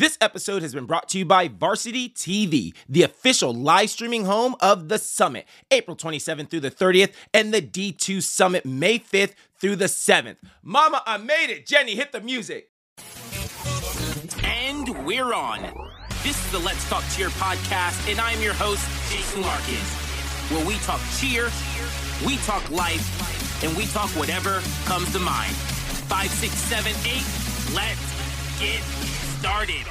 This episode has been brought to you by Varsity TV, the official live streaming home of the summit, April 27th through the 30th, and the D2 Summit, May 5th through the 7th. Mama, I made it. Jenny, hit the music. And we're on. This is the Let's Talk Cheer podcast, and I'm your host, Jason Larkins, where we talk cheer, we talk life, and we talk whatever comes to mind. Five, six, seven, eight, let's get started.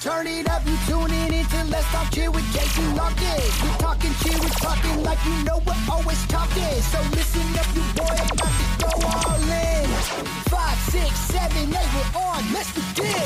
Turn it up and tune in into Let's Talk Cheer with Jason Larkins. We're talking cheer, we're talking like you know we're always talking. So listen up, you boy, I'm about to go all in. Five, six, seven, eight, we're on. Let's begin.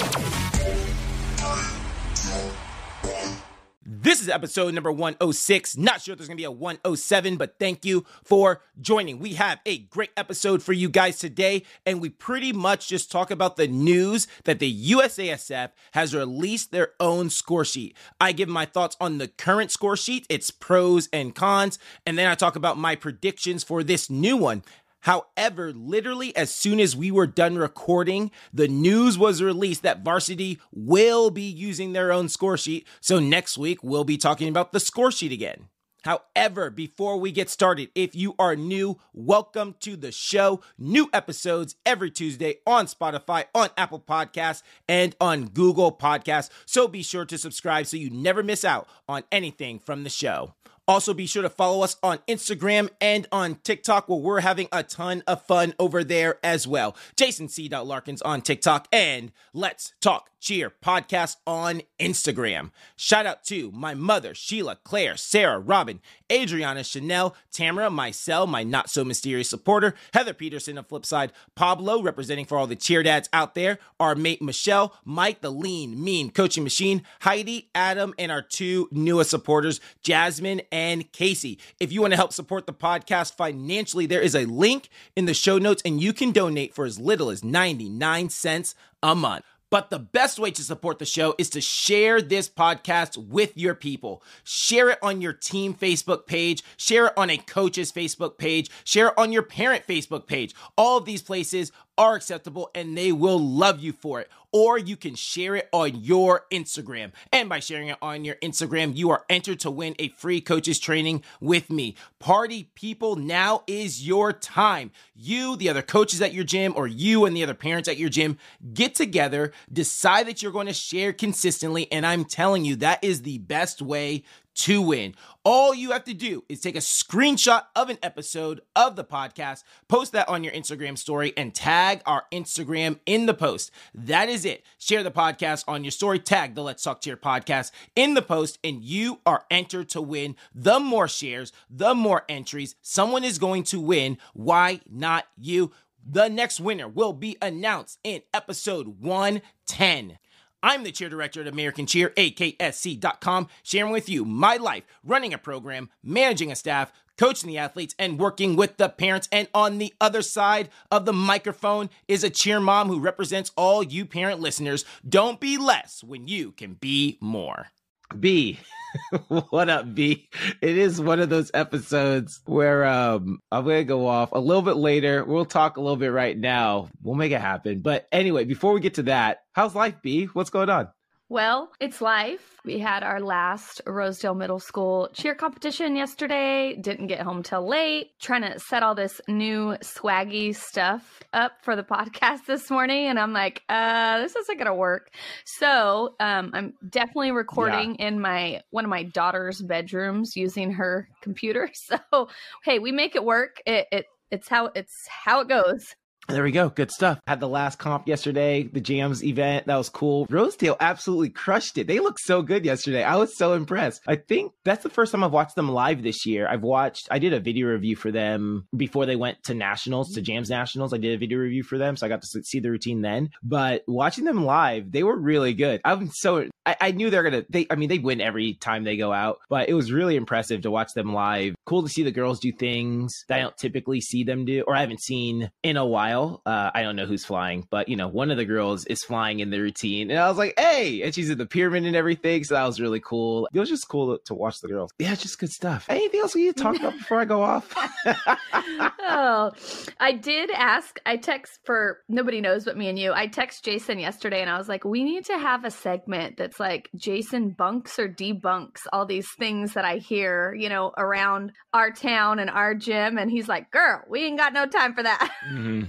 This is episode number 106. Not sure if there's going to be a 107, but thank you for joining. We have a great episode for you guys today, and we pretty much just talk about the news that the USASF has released their own score sheet. I give my thoughts on the current score sheet, its pros and cons, and then I talk about my predictions for this new one. However, literally as soon as we were done recording, the news was released that varsity will be using their own score sheet. So next week, we'll be talking about the score sheet again. However, before we get started, if you are new, welcome to the show. New episodes every Tuesday on Spotify, on Apple Podcasts, and on Google Podcasts. So be sure to subscribe so you never miss out on anything from the show. Also, be sure to follow us on Instagram and on TikTok, where we're having a ton of fun over there as well. Jason C. Larkins on TikTok and Let's Talk Cheer podcast on Instagram. Shout out to my mother, Sheila, Claire, Sarah, Robin, Adriana, Chanel, Tamara, myself, my not so mysterious supporter, Heather Peterson of Flipside, Pablo, representing for all the cheer dads out there, our mate Michelle, Mike, the lean, mean coaching machine, Heidi, Adam, and our two newest supporters, Jasmine and Casey. If you want to help support the podcast financially, there is a link in the show notes, and you can donate for as little as 99 cents a month. But the best way to support the show is to share this podcast with your people. Share it on your team Facebook page, share it on a coach's Facebook page, share it on your parent Facebook page. All of these places are acceptable and they will love you for it. Or you can share it on your Instagram. And by sharing it on your Instagram, you are entered to win a free coaches training with me. Party people, now is your time. You, the other coaches at your gym, or you and the other parents at your gym, get together, decide that you're going to share consistently. And I'm telling you, that is the best way to win. All you have to do is take a screenshot of an episode of the podcast, post that on your Instagram story, and tag our Instagram in the post. That is it. Share the podcast on your story, tag the Let's Talk Cheer podcast in the post, and you are entered to win. The more shares, the more entries. Someone is going to win. Why not you? The next winner will be announced in episode 110. I'm the cheer director at American Cheer, AKSC.com, sharing with you my life running a program, managing a staff, coaching the athletes, and working with the parents. And on the other side of the microphone is a cheer mom who represents all you parent listeners. Don't be less when you can be more. B. what up, B? It is one of those episodes where um I'm gonna go off a little bit later. We'll talk a little bit right now. We'll make it happen. But anyway, before we get to that, how's life, B? What's going on? Well, it's life. We had our last Rosedale Middle School cheer competition yesterday. Didn't get home till late. Trying to set all this new swaggy stuff up for the podcast this morning, and I'm like, uh, this isn't gonna work. So, um, I'm definitely recording yeah. in my one of my daughter's bedrooms using her computer. So, hey, we make it work. It, it it's how it's how it goes. There we go. Good stuff. Had the last comp yesterday, the Jams event. That was cool. Rosedale absolutely crushed it. They looked so good yesterday. I was so impressed. I think that's the first time I've watched them live this year. I've watched, I did a video review for them before they went to nationals, to Jams Nationals. I did a video review for them. So I got to see the routine then. But watching them live, they were really good. I'm so, I, I knew they're going to, they, I mean, they win every time they go out, but it was really impressive to watch them live. Cool to see the girls do things that I don't typically see them do or I haven't seen in a while Uh, I don't know who's flying, but you know, one of the girls is flying in the routine, and I was like, "Hey!" And she's in the pyramid and everything, so that was really cool. It was just cool to watch the girls. Yeah, just good stuff. Anything else we need to talk about before I go off? oh, I did ask. I text for nobody knows but me and you. I text Jason yesterday, and I was like, "We need to have a segment that's like Jason bunks or debunks all these things that I hear, you know, around our town and our gym." And he's like, "Girl, we ain't got no time for that." Mm-hmm.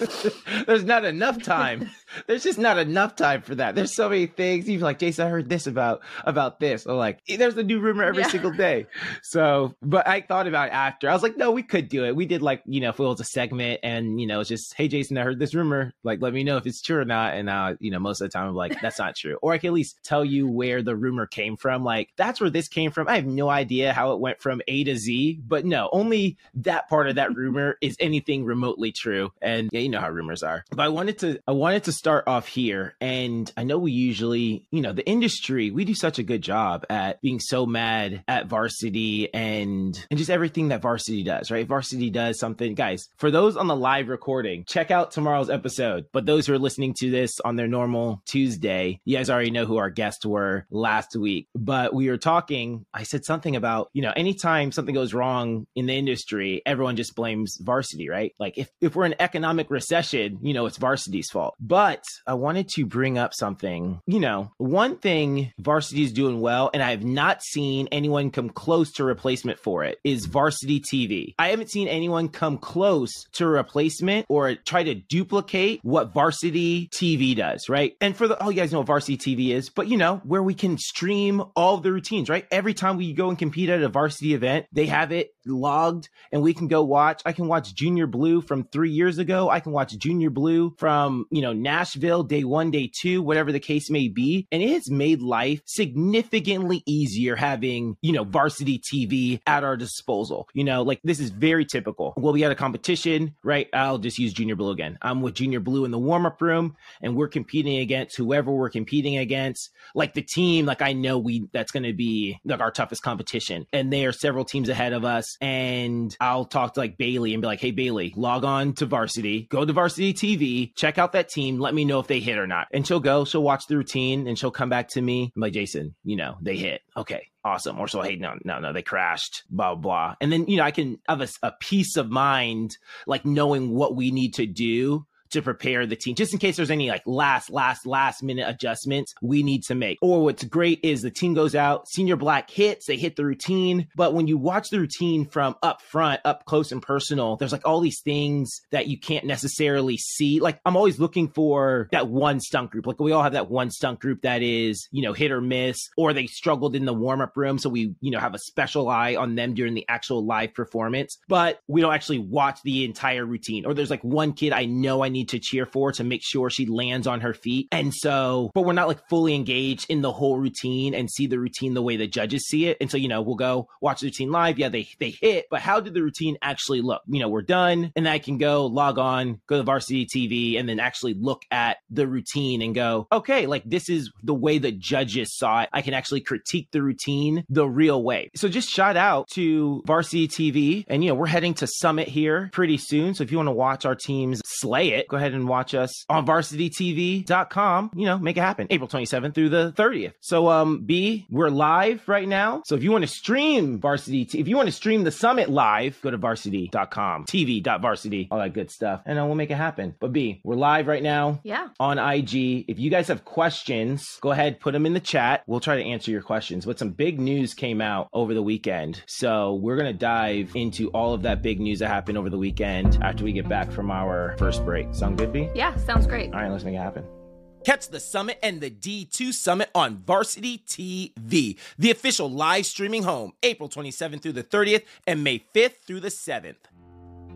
There's not enough time. There's just not enough time for that. There's so many things. You're like, Jason, I heard this about about this. I'm like, there's a new rumor every yeah. single day. So, but I thought about it after. I was like, no, we could do it. We did like, you know, if it was a segment and you know, it's just, hey Jason, I heard this rumor. Like, let me know if it's true or not. And uh, you know, most of the time I'm like, that's not true. Or I can at least tell you where the rumor came from. Like, that's where this came from. I have no idea how it went from A to Z, but no, only that part of that rumor is anything remotely true. And yeah, you know how rumors are. But I wanted to I wanted to start off here. And I know we usually, you know, the industry, we do such a good job at being so mad at varsity and and just everything that varsity does, right? Varsity does something. Guys, for those on the live recording, check out tomorrow's episode. But those who are listening to this on their normal Tuesday, you guys already know who our guests were last week. But we were talking, I said something about, you know, anytime something goes wrong in the industry, everyone just blames varsity, right? Like if, if we're in economic recession, you know, it's varsity's fault. But I wanted to bring up something. You know, one thing varsity is doing well, and I have not seen anyone come close to replacement for it, is varsity TV. I haven't seen anyone come close to replacement or try to duplicate what varsity TV does, right? And for the, oh, you guys know what varsity TV is, but you know, where we can stream all the routines, right? Every time we go and compete at a varsity event, they have it logged and we can go watch. I can watch Junior Blue from three years ago. I can watch Junior Blue from, you know, Nashville, day one, day two, whatever the case may be. And it has made life significantly easier having, you know, varsity TV at our disposal. You know, like this is very typical. We'll be at a competition, right? I'll just use Junior Blue again. I'm with Junior Blue in the warm up room and we're competing against whoever we're competing against. Like the team, like I know we, that's going to be like our toughest competition. And they are several teams ahead of us and I'll talk to like Bailey and be like, hey, Bailey, log on to varsity, go to varsity TV, check out that team, let me know if they hit or not. And she'll go, she'll watch the routine and she'll come back to me. I'm like, Jason, you know, they hit. Okay, awesome. Or so, hey, no, no, no, they crashed, blah, blah. And then, you know, I can have a, a peace of mind, like knowing what we need to do to prepare the team, just in case there's any like last, last, last minute adjustments we need to make. Or what's great is the team goes out, senior black hits, they hit the routine. But when you watch the routine from up front, up close and personal, there's like all these things that you can't necessarily see. Like I'm always looking for that one stunt group. Like we all have that one stunt group that is, you know, hit or miss, or they struggled in the warm up room. So we, you know, have a special eye on them during the actual live performance, but we don't actually watch the entire routine. Or there's like one kid I know I need need to cheer for to make sure she lands on her feet. And so, but we're not like fully engaged in the whole routine and see the routine the way the judges see it. And so, you know, we'll go watch the routine live. Yeah, they they hit, but how did the routine actually look? You know, we're done, and I can go log on, go to varsity TV, and then actually look at the routine and go, okay, like this is the way the judges saw it. I can actually critique the routine the real way. So just shout out to varsity TV, and you know, we're heading to Summit here pretty soon. So if you want to watch our teams slay it, go ahead and watch us on varsitytv.com. You know, make it happen. April 27th through the 30th. So, um, B, we're live right now. So if you want to stream varsity, if you want to stream the summit live, go to varsity.com, tv.varsity, all that good stuff. And uh, we'll make it happen. But B, we're live right now. Yeah. On IG. If you guys have questions, go ahead, put them in the chat. We'll try to answer your questions. But some big news came out over the weekend. So we're going to dive into all of that big news that happened over the weekend after we get back from our first break. Sound good, B? Yeah, sounds great. All right, let's make it happen. Catch the summit and the D2 Summit on Varsity TV, the official live streaming home, April 27th through the 30th and May 5th through the 7th.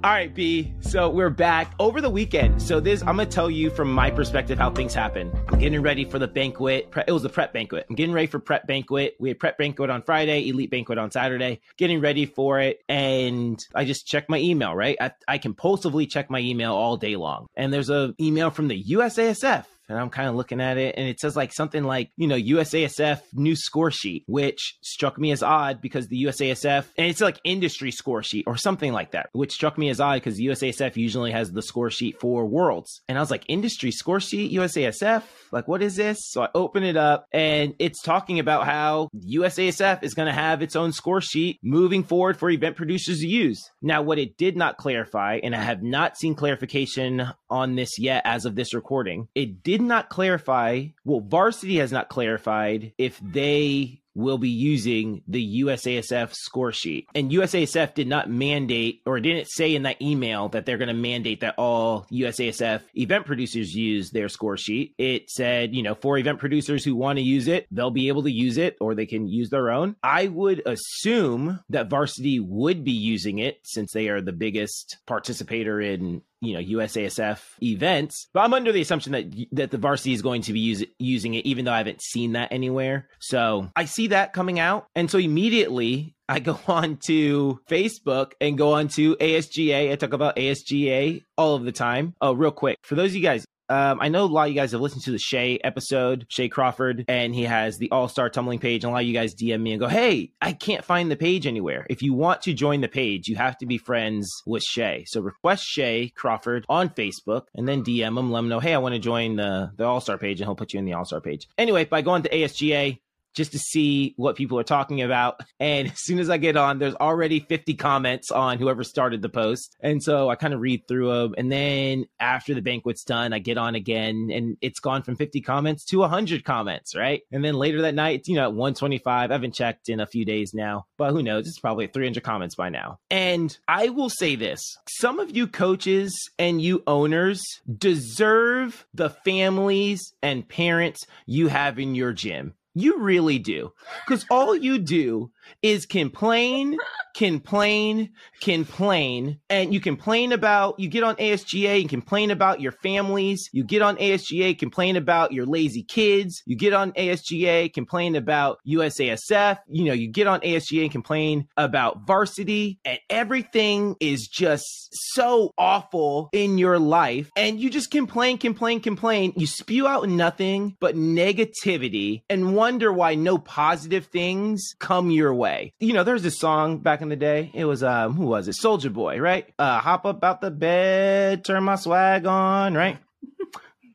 All right, B. So we're back over the weekend. So this, I'm gonna tell you from my perspective how things happen. I'm getting ready for the banquet. It was the prep banquet. I'm getting ready for prep banquet. We had prep banquet on Friday, elite banquet on Saturday. Getting ready for it, and I just check my email. Right, I, I compulsively check my email all day long. And there's a email from the USASF and I'm kind of looking at it, and it says like something like, you know, USASF new score sheet, which struck me as odd because the USASF, and it's like industry score sheet or something like that, which struck me as odd because USASF usually has the score sheet for worlds. And I was like, industry score sheet, USASF? Like, what is this? So I open it up, and it's talking about how USASF is going to have its own score sheet moving forward for event producers to use. Now, what it did not clarify, and I have not seen clarification on this yet as of this recording, it did not clarify, well, Varsity has not clarified if they will be using the USASF score sheet. And USASF did not mandate or didn't say in that email that they're going to mandate that all USASF event producers use their score sheet. It said, you know, for event producers who want to use it, they'll be able to use it or they can use their own. I would assume that Varsity would be using it since they are the biggest participator in you know USASF events. But I'm under the assumption that that the varsity is going to be use, using it, even though I haven't seen that anywhere. So I see that coming out, and so immediately I go on to Facebook and go on to ASGA. I talk about ASGA all of the time. Oh, real quick for those of you guys um, I know a lot of you guys have listened to the Shay episode, Shay Crawford, and he has the All Star tumbling page. And a lot of you guys DM me and go, Hey, I can't find the page anywhere. If you want to join the page, you have to be friends with Shay. So request Shay Crawford on Facebook and then DM him, let him know, Hey, I want to join the, the All Star page, and he'll put you in the All Star page. Anyway, by going to ASGA, just to see what people are talking about. And as soon as I get on, there's already 50 comments on whoever started the post. And so I kind of read through them. And then after the banquet's done, I get on again and it's gone from 50 comments to 100 comments, right? And then later that night, you know, at 125. I haven't checked in a few days now, but who knows? It's probably 300 comments by now. And I will say this some of you coaches and you owners deserve the families and parents you have in your gym. You really do. Because all you do is complain, complain, complain, and you complain about, you get on ASGA and complain about your families. You get on ASGA, complain about your lazy kids. You get on ASGA, complain about USASF. You know, you get on ASGA and complain about varsity, and everything is just so awful in your life. And you just complain, complain, complain. You spew out nothing but negativity and wonder why no positive things come your way. You know, there's this song back in the day. It was um who was it? Soulja Boy, right? Uh hop up out the bed, turn my swag on, right?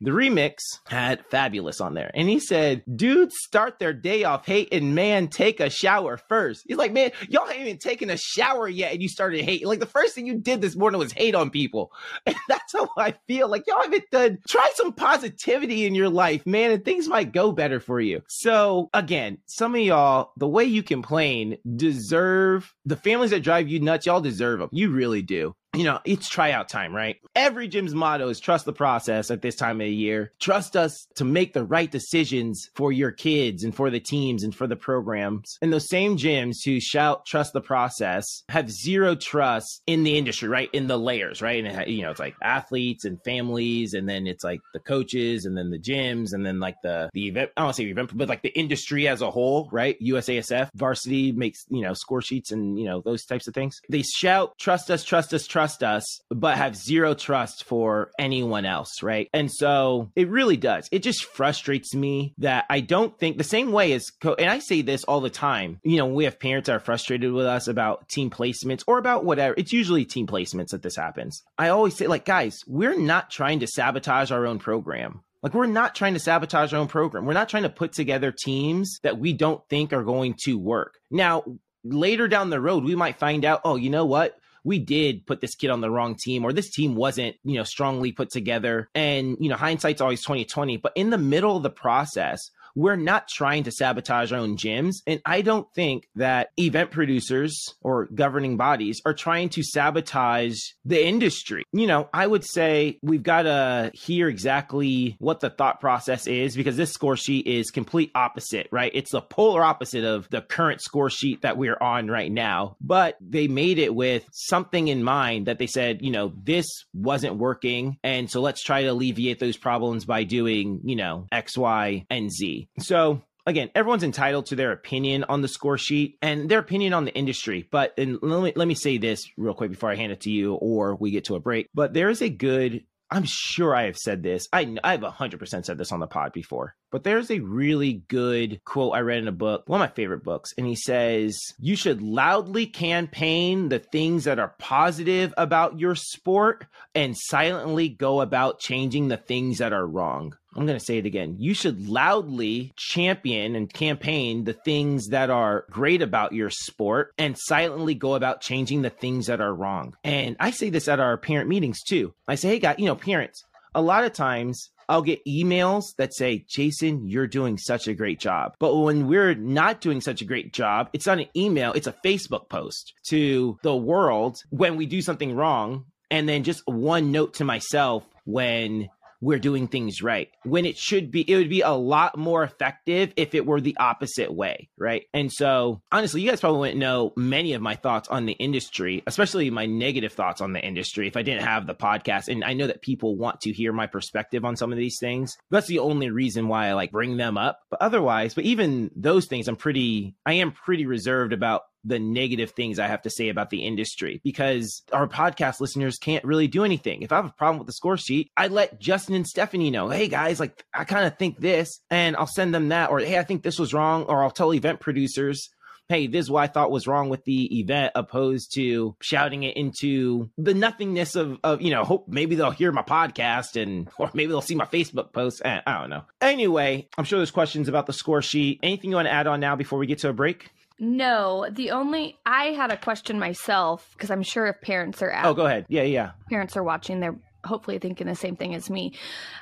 The remix had Fabolous on there. And he said, dudes start their day off hating, man, take a shower first. He's like, man, y'all ain't even taken a shower yet and you started hating. Like the first thing you did this morning was hate on people. And that's how I feel. Like y'all haven't done, try some positivity in your life, man, and things might go better for you. So again, some of y'all, the way you complain deserve the families that drive you nuts, y'all deserve them. You really do you know, it's tryout time, right? Every gym's motto is trust the process at this time of the year. Trust us to make the right decisions for your kids and for the teams and for the programs. And those same gyms who shout trust the process have zero trust in the industry, right? In the layers, right? And, you know, it's like athletes and families, and then it's like the coaches, and then the gyms, and then like the, the event, I don't say event, but like the industry as a whole, right? USASF, varsity makes, you know, score sheets and, you know, those types of things. They shout, trust us, trust us, trust trust us, but have zero trust for anyone else, right? And so it really does. It just frustrates me that I don't think the same way as, co- and I say this all the time, you know, we have parents that are frustrated with us about team placements or about whatever. It's usually team placements that this happens. I always say, like, guys, we're not trying to sabotage our own program. Like, we're not trying to sabotage our own program. We're not trying to put together teams that we don't think are going to work. Now, later down the road, we might find out, oh, you know what? We did put this kid on the wrong team or this team wasn't, you know, strongly put together. And, you know, hindsight's always 2020. But in the middle of the process, we're not trying to sabotage our own gyms. And I don't think that event producers or governing bodies are trying to sabotage the industry. You know, I would say we've got to hear exactly what the thought process is because this score sheet is complete opposite, right? It's the polar opposite of the current score sheet that we're on right now. But they made it with something in mind that they said, you know, this wasn't working. And so let's try to alleviate those problems by doing, you know, X, Y, and Z. So again, everyone's entitled to their opinion on the score sheet and their opinion on the industry. But let me let me say this real quick before I hand it to you or we get to a break. But there is a good I'm sure I have said this. I I've 100% said this on the pod before. But there's a really good quote I read in a book, one of my favorite books, and he says, "You should loudly campaign the things that are positive about your sport and silently go about changing the things that are wrong." I'm going to say it again. You should loudly champion and campaign the things that are great about your sport and silently go about changing the things that are wrong. And I say this at our parent meetings too. I say, hey, guys, you know, parents, a lot of times I'll get emails that say, Jason, you're doing such a great job. But when we're not doing such a great job, it's not an email, it's a Facebook post to the world when we do something wrong. And then just one note to myself when we're doing things right when it should be it would be a lot more effective if it were the opposite way right? And so honestly you guys probably wouldn't know many of my thoughts on the industry especially my negative thoughts on the industry if i didn't have the podcast. And i know that people want to hear my perspective on some of these things. That's the only reason why i like bring them up. But otherwise but even those things i'm pretty i am pretty reserved about the negative things I have to say about the industry because our podcast listeners can't really do anything. If I have a problem with the score sheet, I let Justin and Stephanie know, hey guys, like I kind of think this, and I'll send them that, or hey, I think this was wrong, or I'll tell event producers. Hey, this is what I thought was wrong with the event, opposed to shouting it into the nothingness of, of you know, hope maybe they'll hear my podcast and, or maybe they'll see my Facebook post. Eh, I don't know. Anyway, I'm sure there's questions about the score sheet. Anything you want to add on now before we get to a break? No, the only I had a question myself because I'm sure if parents are out Oh, go ahead. Yeah, yeah. parents are watching, they're hopefully thinking the same thing as me.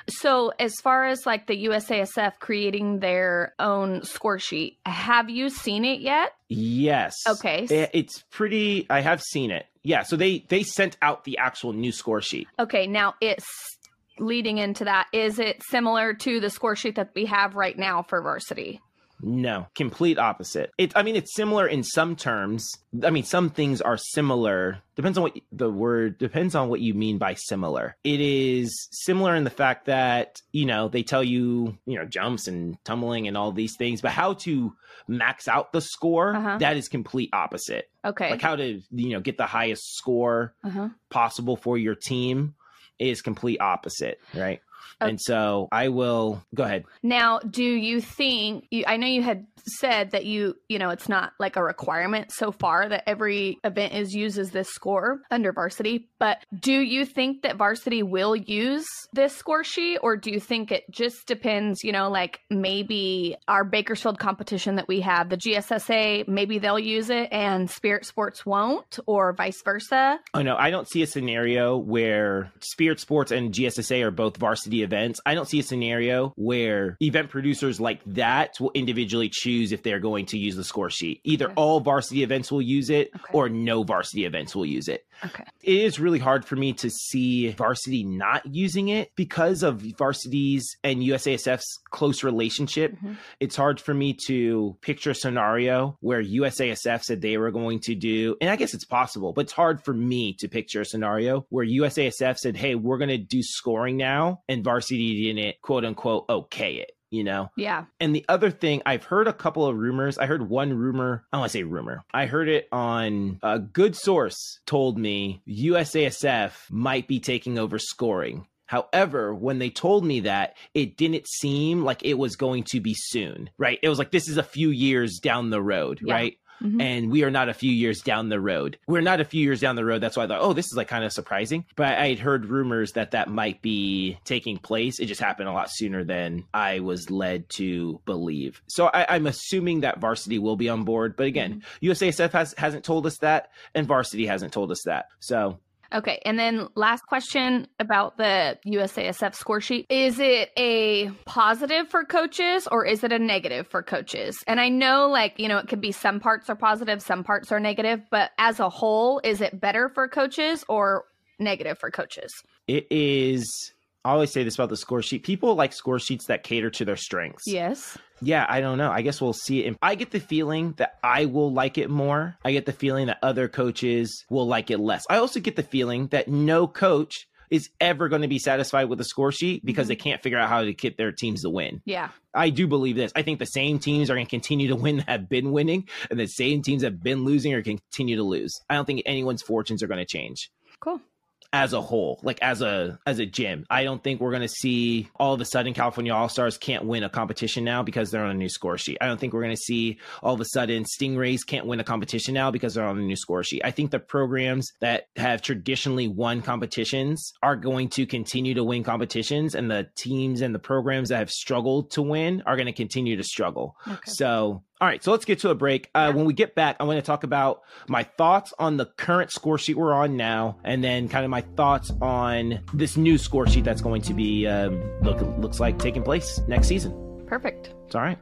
So, as far as like the USASF creating their own score sheet, have you seen it yet? Yes. Okay. Eh, it's pretty. I have seen it. Yeah. So they they sent out the actual new score sheet. Okay, now it's leading into that. Is it similar to the score sheet that we have right now for varsity? No, complete opposite. It. I mean, it's similar in some terms. I mean, some things are similar. Depends on what the word depends on what you mean by similar. It is similar in the fact that you know they tell you you know jumps and tumbling and all these things, but how to max out the score Uh-huh. that is complete opposite. Okay. Like how to you know get the highest score uh-huh. possible for your team is complete opposite, right? Okay. And so I will go ahead. Now, do you think you, I know you had said that you, you know, it's not like a requirement so far that every event is uses this score under varsity, but do you think that varsity will use this score sheet or do you think it just depends, you know, like maybe our Bakersfield competition that we have, the GSSA, maybe they'll use it and Spirit Sports won't or vice versa? Oh no, I don't see a scenario where Spirit Sports and GSSA are both varsity events. I don't see a scenario where event producers like that will individually choose if they're going to use the score sheet. Either Okay. all varsity events will use it Okay. or no varsity events will use it. Okay. It is really hard for me to see varsity not using it because of varsity's and USASF's close relationship. Mhm. It's hard for me to picture a scenario where USASF said they were going to do, and I guess it's possible, but it's hard for me to picture a scenario where USASF said, hey, we're going to do scoring now, and varsity didn't quote unquote okay it. You know, Yeah. and the other thing, I've heard a couple of rumors. I heard one rumor. I don't want to say rumor. I heard it on a good source told me USASF might be taking over scoring. However, when they told me that, it didn't seem like it was going to be soon, right? It was like this is a few years down the road, Yeah. right? Mhm. And we are not a few years down the road. We're not a few years down the road. That's why I thought, oh, this is like kind of surprising. But I had heard rumors that that might be taking place. It just happened a lot sooner than I was led to believe. So I, I'm assuming that varsity will be on board. But again, USASF has, hasn't told us that, and varsity hasn't told us that. So Okay, and then last question about the USASF score sheet. Is it a positive for coaches or is it a negative for coaches? And I know, like, you know, it could be some parts are positive, some parts are negative, but as a whole, is it better for coaches or negative for coaches? it is. I always say this about the score sheet. People like score sheets that cater to their strengths. Yes. Yeah, I don't know. I guess we'll see it. I get the feeling that I will like it more. I get the feeling that other coaches will like it less. I also get the feeling that no coach is ever going to be satisfied with a score sheet because mm-hmm. they can't figure out how to get their teams to win. Yeah. I do believe this. I think the same teams are going to continue to win that have been winning, and the same teams that have been losing are going to continue to lose. I don't think anyone's fortunes are going to change. Cool. As a whole, like as a as a gym. I don't think we're going to see all of a sudden California All Stars can't win a competition now because they're on a new score sheet. I don't think we're going to see all of a sudden Stingrays can't win a competition now because they're on a new score sheet. I think the programs that have traditionally won competitions are going to continue to win competitions, and the teams and the programs that have struggled to win are going to continue to struggle. Okay. So all right, so let's get to a break. Uh, when we get back, I want to talk about my thoughts on the current score sheet we're on now, and then kind of my thoughts on this new score sheet that's going to be um, look looks like taking place next season. Perfect. It's all right.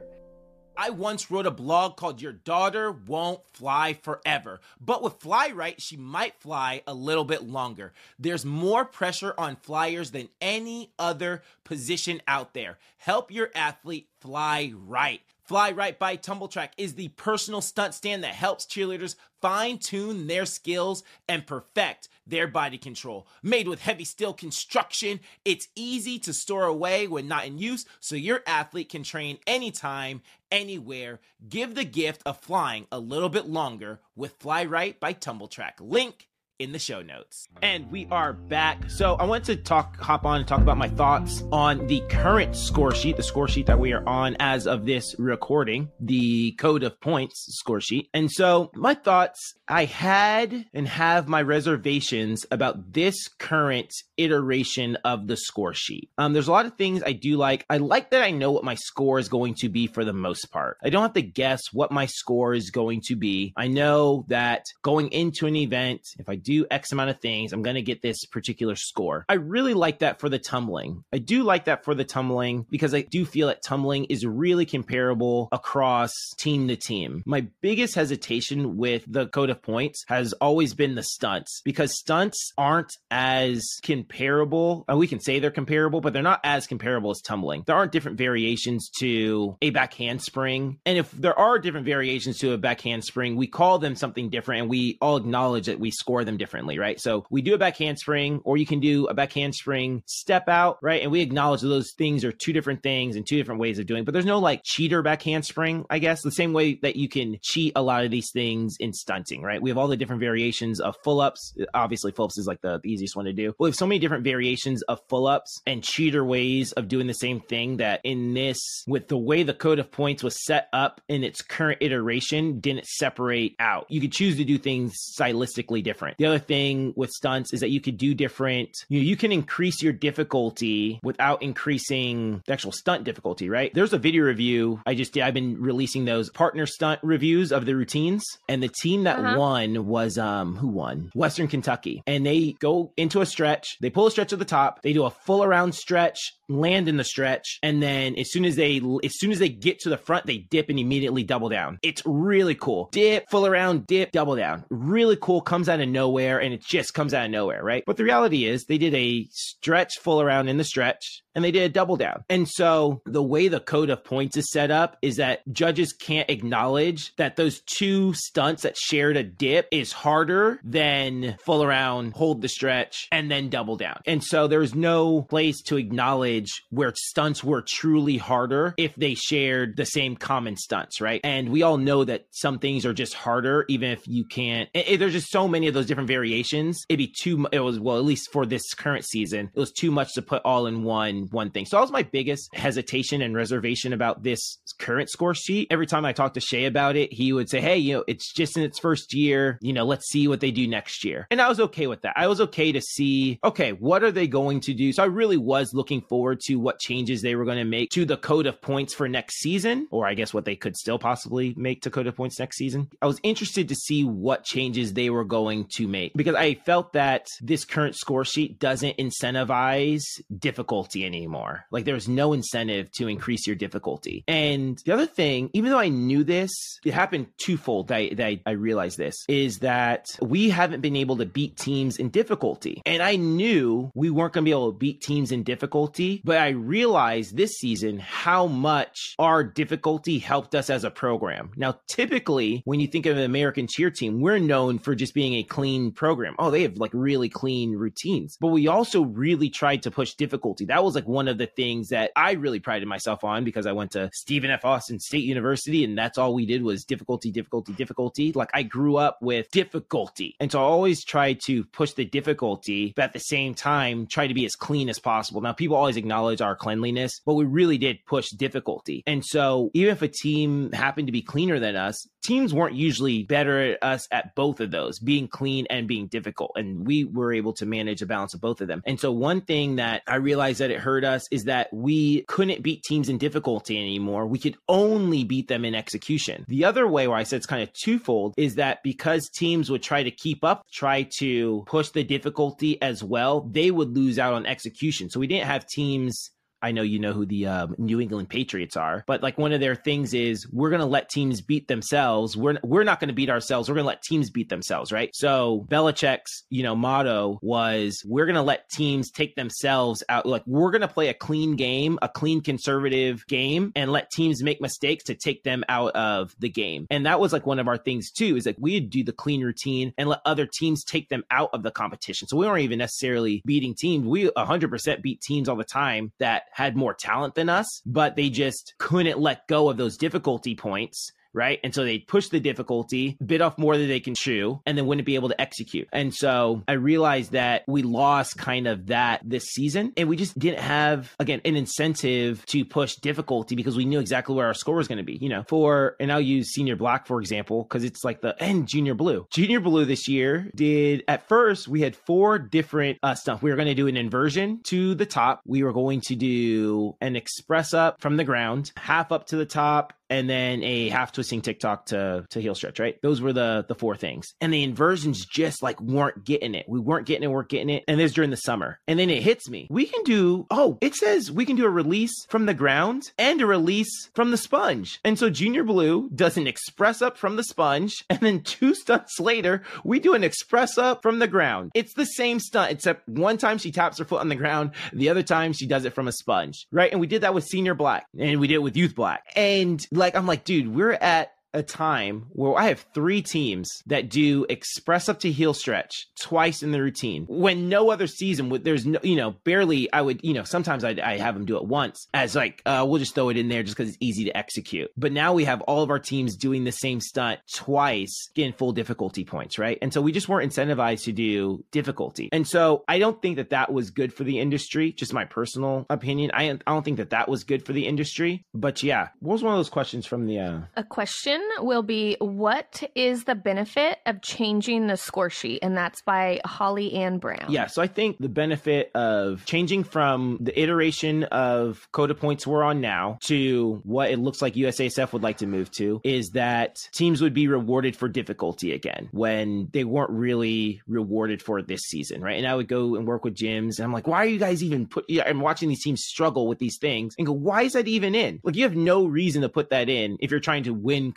I once wrote a blog called Your Daughter Won't Fly Forever. But with Fly Right, she might fly a little bit longer. There's more pressure on flyers than any other position out there. Help your athlete fly right. Fly Right by Tumbl Trak is the personal stunt stand that helps cheerleaders fine tune their skills and perfect their body control. Made with heavy steel construction, it's easy to store away when not in use so your athlete can train anytime, anywhere. Give the gift of flying a little bit longer with Fly Right by Tumbl Trak. Link in the show notes. And we are back. So I want to talk, hop on and talk about my thoughts on the current score sheet, the score sheet that we are on as of this recording, the code of points score sheet. And so my thoughts, I had and have my reservations about this current iteration of the score sheet. Um, there's a lot of things I do like. I like that I know what my score is going to be for the most part. I don't have to guess what my score is going to be. I know that going into an event, if I do X amount of things, I'm going to get this particular score. I really like that for the tumbling. I do like that for the tumbling because I do feel that tumbling is really comparable across team to team. My biggest hesitation with the code of points has always been the stunts because stunts aren't as comparable. Uh, we can say they're comparable, but they're not as comparable as tumbling. There aren't different variations to a back handspring. And if there are different variations to a back handspring, we call them something different and we all acknowledge that we score them differently, right? So we do a back handspring, or you can do a back handspring step out, right? And we acknowledge that those things are two different things and two different ways of doing. But there's no like cheater back handspring, I guess, the same way that you can cheat a lot of these things in stunting, right? We have all the different variations of full ups. Obviously, full ups is like the, the easiest one to do. But we have so many different variations of full ups and cheater ways of doing the same thing that in this, with the way the code of points was set up in its current iteration, didn't separate out. You could choose to do things stylistically different. The the other thing with stunts is that you could do different, you know, you can increase your difficulty without increasing the actual stunt difficulty, right? There's a video review I just did. I've been releasing those partner stunt reviews of the routines. And the team that uh-huh. won was, um, who won? Western Kentucky. And they go into a stretch, they pull a stretch at the top, they do a full around stretch, land in the stretch, and then as soon as they, as soon as they get to the front, they dip and immediately double down. It's really cool. Dip, full around, dip, double down. Really cool. Comes out of nowhere and it just comes out of nowhere, right? But the reality is they did a stretch full around in the stretch and they did a double down. And so the way the code of points is set up is that judges can't acknowledge that those two stunts that shared a dip is harder than full around, hold the stretch, and then double down. And so there's no place to acknowledge where stunts were truly harder if they shared the same common stunts, right? And we all know that some things are just harder, even if you can't. It, it, there's just so many of those different variations. It'd be too, it was, well, at least for this current season, it was too much to put all in one one thing. So that was my biggest hesitation and reservation about this current score sheet. Every time I talked to Shay about it, he would say, Hey, you know, it's just in its first year. You know, let's see what they do next year. And I was okay with that. I was okay to see, okay, what are they going to do? So I really was looking forward to what changes they were going to make to the code of points for next season, or I guess what they could still possibly make to code of points next season. I was interested to see what changes they were going to make because I felt that this current score sheet doesn't incentivize difficulty anymore anymore. Like there was no incentive to increase your difficulty. And the other thing, even though I knew this, it happened twofold that I, that I, I realized this is that we haven't been able to beat teams in difficulty. And I knew we weren't going to be able to beat teams in difficulty, but I realized this season how much our difficulty helped us as a program. Now, typically, when you think of an American cheer team, we're known for just being a clean program. Oh, they have like really clean routines, but we also really tried to push difficulty. That was like like one of the things that I really prided myself on because I went to Stephen F. Austin State University and that's all we did was difficulty, difficulty, difficulty. Like I grew up with difficulty. And so I always try to push the difficulty, but at the same time, try to be as clean as possible. Now, people always acknowledge our cleanliness, but we really did push difficulty. And so even if a team happened to be cleaner than us, teams weren't usually better at us at both of those, being clean and being difficult. And we were able to manage a balance of both of them. And so one thing that I realized that it hurt us is that we couldn't beat teams in difficulty anymore. We could only beat them in execution. The other way where I said it's kind of twofold is that because teams would try to keep up, try to push the difficulty as well, they would lose out on execution. So we didn't have teams I know you know who the um, New England Patriots are, but like one of their things is we're going to let teams beat themselves. We're we're not going to beat ourselves. We're going to let teams beat themselves, right? So Belichick's you know motto was we're going to let teams take themselves out. Like we're going to play a clean game, a clean conservative game, and let teams make mistakes to take them out of the game. And that was like one of our things too. Is like we'd do the clean routine and let other teams take them out of the competition. So we weren't even necessarily beating teams. We 100% beat teams all the time that had more talent than us, but they just couldn't let go of those difficulty points right? And so they push the difficulty, bit off more than they can chew, and then wouldn't be able to execute. And so I realized that we lost kind of that this season, and we just didn't have, again, an incentive to push difficulty because we knew exactly where our score was going to be. You know, for, and I'll use senior black, for example, because it's like the, and junior blue. Junior blue this year did, at first, we had four different uh, stuff. We were going to do an inversion to the top. We were going to do an express up from the ground, half up to the top, and then a half twisting TikTok to to heel stretch, right? Those were the the four things. And the inversions just like weren't getting it. We weren't getting it, weren't getting it. And this during the summer. And then it hits me. We can do oh, it says we can do a release from the ground and a release from the sponge. And so Junior Blue does an express up from the sponge, and then two stunts later, we do an express up from the ground. It's the same stunt, except one time she taps her foot on the ground, the other time she does it from a sponge, right? And we did that with senior black, and we did it with youth black. And like I'm like, dude, we're at a time where I have three teams that do express up to heel stretch twice in the routine. When no other season would there's no you know barely I would you know sometimes I'd, I have them do it once as like uh, we'll just throw it in there just because it's easy to execute. But now we have all of our teams doing the same stunt twice getting full difficulty points right? And so we just weren't incentivized to do difficulty. And so I don't think that that was good for the industry just my personal opinion. I, I don't think that that was good for the industry. But yeah what was one of those questions from the uh A question will be What is the benefit of changing the score sheet? And that's by Holly Ann Brown. Yeah, so I think the benefit of changing from the iteration of code of points we're on now to what it looks like USASF would like to move to is that teams would be rewarded for difficulty again when they weren't really rewarded for this season, right? And I would go and work with gyms and I'm like, why are you guys even put, yeah, I'm watching these teams struggle with these things and go, why is that even in? Like, you have no reason to put that in if you're trying to win.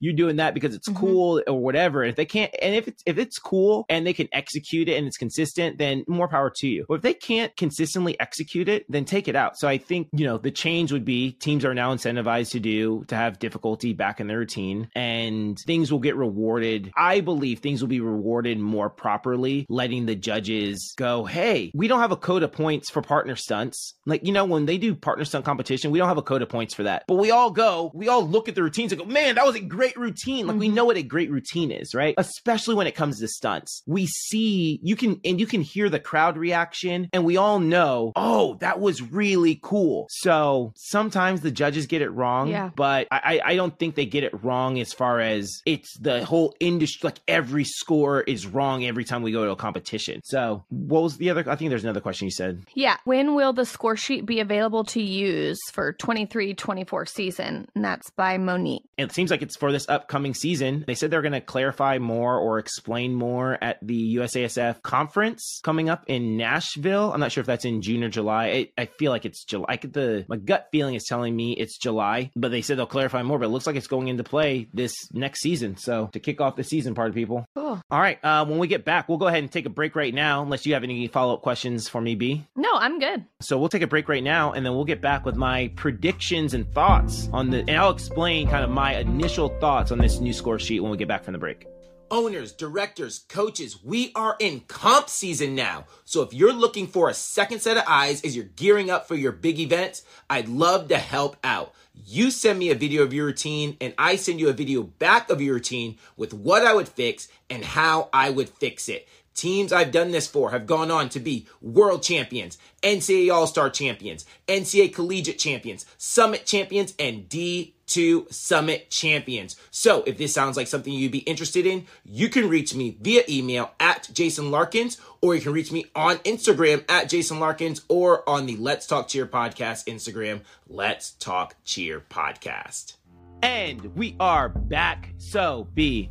You're doing that because it's Mhm. cool or whatever. And if they can't, and if it's, if it's cool and they can execute it and it's consistent, then more power to you. But if they can't consistently execute it, then take it out. So I think, you know, the change would be teams are now incentivized to do, to have difficulty back in their routine and things will get rewarded. I believe things will be rewarded more properly, letting the judges go, hey, we don't have a code of points for partner stunts. Like, you know, when they do partner stunt competition, we don't have a code of points for that. But we all go, we all look at the routines and go, man, that was a great routine. Like, we Mhm. know what a great routine is, right? Especially when it comes to stunts. We see, you can, and you can hear the crowd reaction, and we all know, oh, that was really cool. So sometimes the judges get it wrong, Yeah. but I, I I don't think they get it wrong as far as it's the whole industry, like every score is wrong every time we go to a competition. So what was the other? I think there's another question you said. Yeah. When will the score sheet be available to use for 23 24 season? And that's by Monique. it seems like it's for this upcoming season. They said they're going to clarify more or explain more at the USASF conference coming up in Nashville. I'm not sure if that's in June or July. I, I feel like it's July. I get the my gut feeling is telling me it's July, but they said they'll clarify more. But it looks like it's going into play this next season. So to kick off the season, part of people. Cool. All right. Uh, when we get back, we'll go ahead and take a break right now, unless you have any follow up questions for me, B. No, I'm good. So we'll take a break right now, and then we'll get back with my predictions and thoughts on the, and I'll explain kind of my initial thoughts on this new score sheet when we get back from the break. owners, directors, coaches, we are in comp season now. So if you're looking for a second set of eyes as you're gearing up for your big events, I'd love to help out. You send me a video of your routine and I send you a video back of your routine with what I would fix and how I would fix it. Teams I've done this for have gone on to be world champions, NCAA All Star champions, NCAA collegiate champions, summit champions, and D2 summit champions. So if this sounds like something you'd be interested in, you can reach me via email at Jason Larkins, or you can reach me on Instagram at Jason Larkins, or on the Let's Talk Cheer podcast Instagram, Let's Talk Cheer podcast. And we are back. So, B,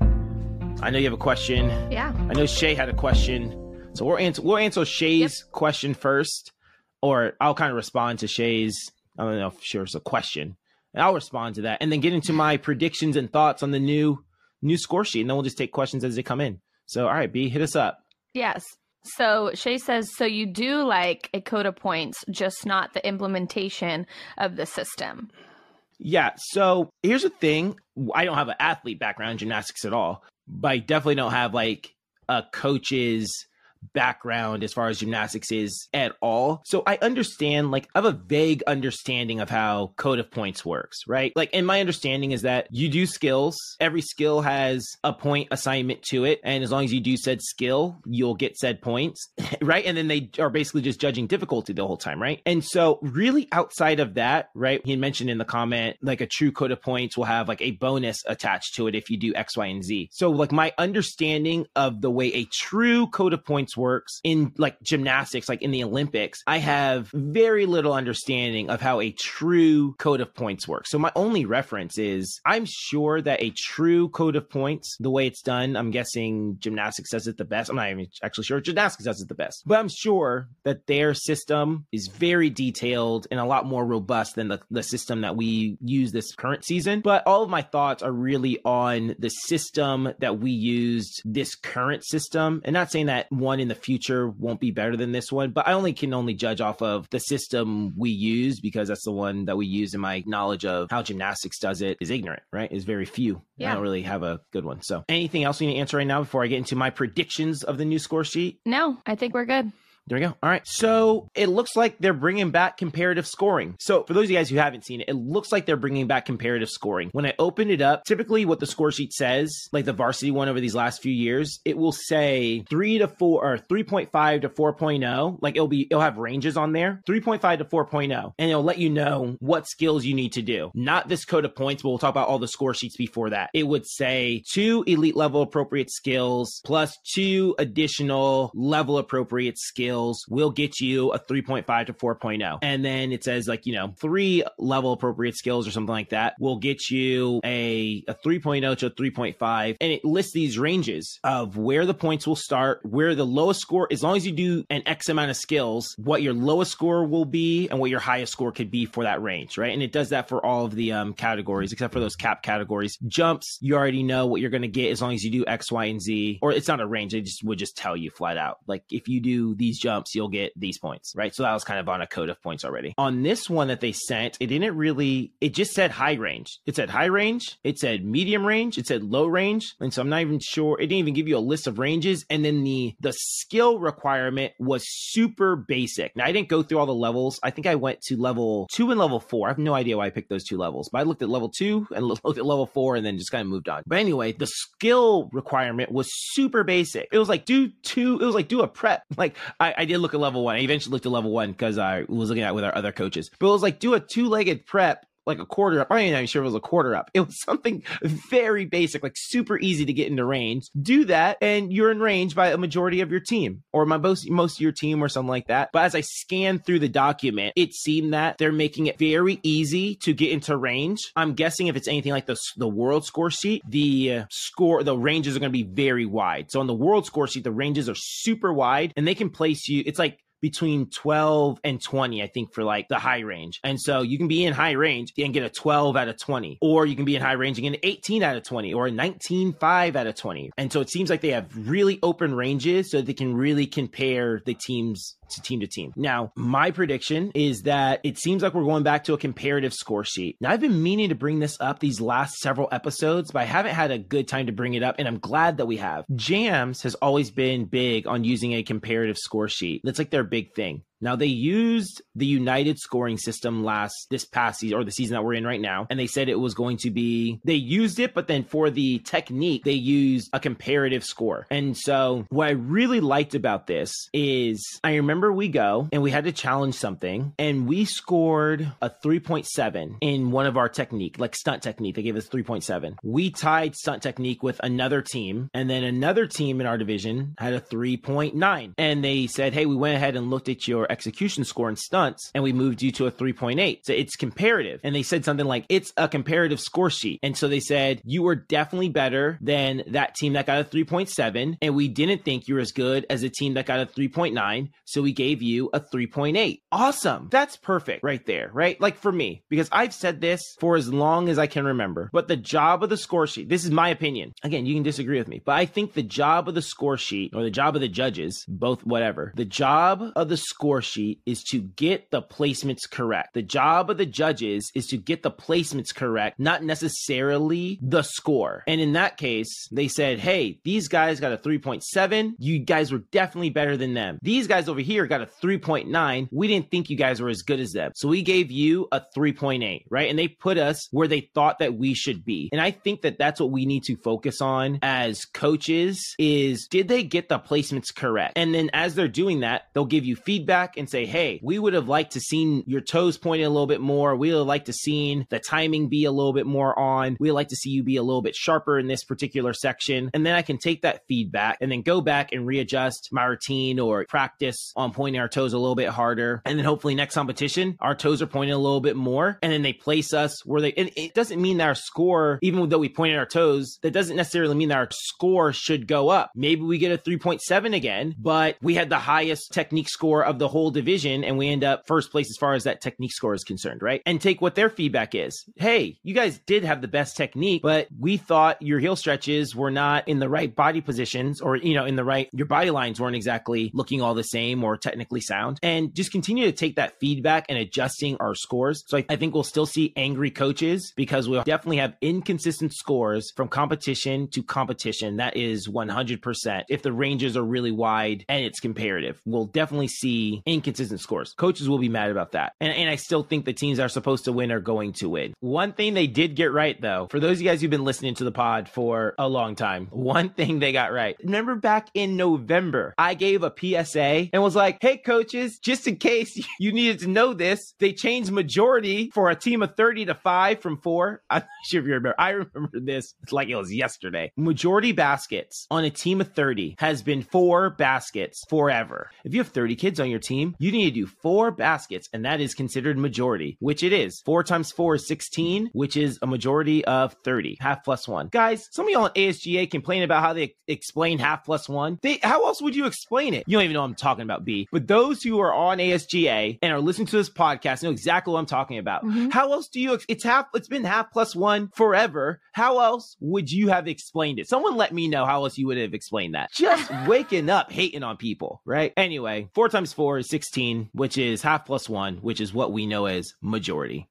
I know you have a question. Yeah. I know Shay had a question. So we'll answer we'll answer Shay's yep. question first, or I'll kind of respond to Shay's. I don't know if sure it's a question, and I'll respond to that, and then get into my predictions and thoughts on the new new score sheet, and then we'll just take questions as they come in. So, all right, B, hit us up. Yes. So Shay says, so you do like a code of points, just not the implementation of the system. Yeah. So here's the thing: I don't have an athlete background in gymnastics at all, but I definitely don't have like a coach's background as far as gymnastics is at all. So I understand, like, I have a vague understanding of how code of points works, right? Like, and my understanding is that you do skills, every skill has a point assignment to it. And as long as you do said skill, you'll get said points, right? And then they are basically just judging difficulty the whole time, right? And so, really, outside of that, right? He mentioned in the comment, like, a true code of points will have like a bonus attached to it if you do X, Y, and Z. So, like, my understanding of the way a true code of points works in like gymnastics, like in the Olympics, I have very little understanding of how a true code of points works. So my only reference is I'm sure that a true code of points, the way it's done, I'm guessing gymnastics does it the best. I'm not even actually sure gymnastics does it the best, but I'm sure that their system is very detailed and a lot more robust than the, the system that we use this current season. But all of my thoughts are really on the system that we used this current system and not saying that one in the future won't be better than this one, but I only can only judge off of the system we use because that's the one that we use. And my knowledge of how gymnastics does it is ignorant, right? Is very few. Yeah. I don't really have a good one. So, anything else we need to answer right now before I get into my predictions of the new score sheet? No, I think we're good. There we go. All right. So it looks like they're bringing back comparative scoring. So for those of you guys who haven't seen it, it looks like they're bringing back comparative scoring. When I open it up, typically what the score sheet says, like the varsity one over these last few years, it will say three to four or 3.5 to 4.0. Like it'll be, it'll have ranges on there, 3.5 to 4.0, and it'll let you know what skills you need to do. Not this code of points, but we'll talk about all the score sheets before that. It would say two elite level appropriate skills plus two additional level appropriate skills skills will get you a 3.5 to 4.0. And then it says like, you know, three level appropriate skills or something like that will get you a, a 3.0 to a 3.5. And it lists these ranges of where the points will start, where the lowest score, as long as you do an X amount of skills, what your lowest score will be and what your highest score could be for that range, right? And it does that for all of the um, categories, except for those cap categories. Jumps, you already know what you're going to get as long as you do X, Y, and Z, or it's not a range. They just would just tell you flat out. Like if you do these jumps, you'll get these points, right? So that was kind of on a code of points already. On this one that they sent, it didn't really, it just said high range. It said high range, it said medium range, it said low range. And so I'm not even sure, it didn't even give you a list of ranges. And then the, the skill requirement was super basic. Now I didn't go through all the levels. I think I went to level two and level four. I have no idea why I picked those two levels, but I looked at level two and looked at level four and then just kind of moved on. But anyway, the skill requirement was super basic. It was like do two, it was like do a prep. Like I, I did look at level one. I eventually looked at level one because I was looking at with our other coaches. But it was like do a two legged prep like a quarter up. I'm not even sure it was a quarter up. It was something very basic, like super easy to get into range. Do that, and you're in range by a majority of your team, or my most most of your team, or something like that. But as I scanned through the document, it seemed that they're making it very easy to get into range. I'm guessing if it's anything like the the world score sheet, the uh, score the ranges are going to be very wide. So on the world score sheet, the ranges are super wide, and they can place you. It's like between 12 and 20, I think, for like the high range. And so you can be in high range and get a 12 out of 20, or you can be in high range and get an 18 out of 20, or a 19 5 out of 20. And so it seems like they have really open ranges so they can really compare the teams to team to team. Now, my prediction is that it seems like we're going back to a comparative score sheet. Now, I've been meaning to bring this up these last several episodes, but I haven't had a good time to bring it up, and I'm glad that we have. JAMZ has always been big on using a comparative score sheet. That's like their big thing. Now they used the United scoring system last this past season or the season that we're in right now, and they said it was going to be they used it, but then for the technique they used a comparative score. And so what I really liked about this is I remember we go and we had to challenge something, and we scored a 3.7 in one of our technique, like stunt technique. They gave us 3.7. We tied stunt technique with another team, and then another team in our division had a 3.9. And they said, Hey, we went ahead and looked at your execution score in stunts and we moved you to a 3.8. So it's comparative. And they said something like, it's a comparative score sheet. And so they said, you were definitely better than that team that got a 3.7. And we didn't think you were as good as a team that got a 3.9. So we gave you a 3.8. Awesome. That's perfect right there, right? Like for me, because I've said this for as long as I can remember. But the job of the score sheet, this is my opinion. Again, you can disagree with me, but I think the job of the score sheet or the job of the judges, both whatever, the job of the score sheet is to get the placements correct. The job of the judges is to get the placements correct, not necessarily the score. And in that case, they said, hey, these guys got a 3.7. You guys were definitely better than them. These guys over here got a 3.9. We didn't think you guys were as good as them. So we gave you a 3.8, right? And they put us where they thought that we should be. And I think that that's what we need to focus on as coaches is did they get the placements correct? And then as they're doing that, they'll give you feedback and say, hey, we would have liked to seen your toes pointing a little bit more. We would have liked to seen the timing be a little bit more on. We would like to see you be a little bit sharper in this particular section. And then I can take that feedback and then go back and readjust my routine or practice on pointing our toes a little bit harder. And then hopefully next competition, our toes are pointing a little bit more. And then they place us where they, and it doesn't mean that our score, even though we pointed our toes, that doesn't necessarily mean that our score should go up. Maybe we get a 3.7 again, but we had the highest technique score of the whole division and we end up first place as far as that technique score is concerned, right? And take what their feedback is. Hey, you guys did have the best technique, but we thought your heel stretches were not in the right body positions or, you know, in the right, your body lines weren't exactly looking all the same or technically sound. And just continue to take that feedback and adjusting our scores. So I, I think we'll still see angry coaches because we'll definitely have inconsistent scores from competition to competition. That is 100%. If the ranges are really wide and it's comparative, we'll definitely see inconsistent scores. Coaches will be mad about that. And, and I still think the teams that are supposed to win are going to win. One thing they did get right, though, for those of you guys who've been listening to the pod for a long time, one thing they got right. Remember back in November, I gave a PSA and was like, hey, coaches, just in case you needed to know this, they changed majority for a team of 30 to 5 from 4. I'm not sure if you remember. I remember this it's like it was yesterday. Majority baskets on a team of 30 has been four baskets forever. If you have 30 kids on your team, you need to do four baskets, and that is considered majority, which it is. Four times four is 16, which is a majority of 30. Half plus one. Guys, some of y'all on ASGA complain about how they explain half plus one. They, how else would you explain it? You don't even know what I'm talking about, B. But those who are on ASGA and are listening to this podcast know exactly what I'm talking about. Mm-hmm. How else do you, it's half, it's been half plus one forever. How else would you have explained it? Someone let me know how else you would have explained that. Just waking up hating on people, right? Anyway, four times four is 16, which is half plus one, which is what we know as majority.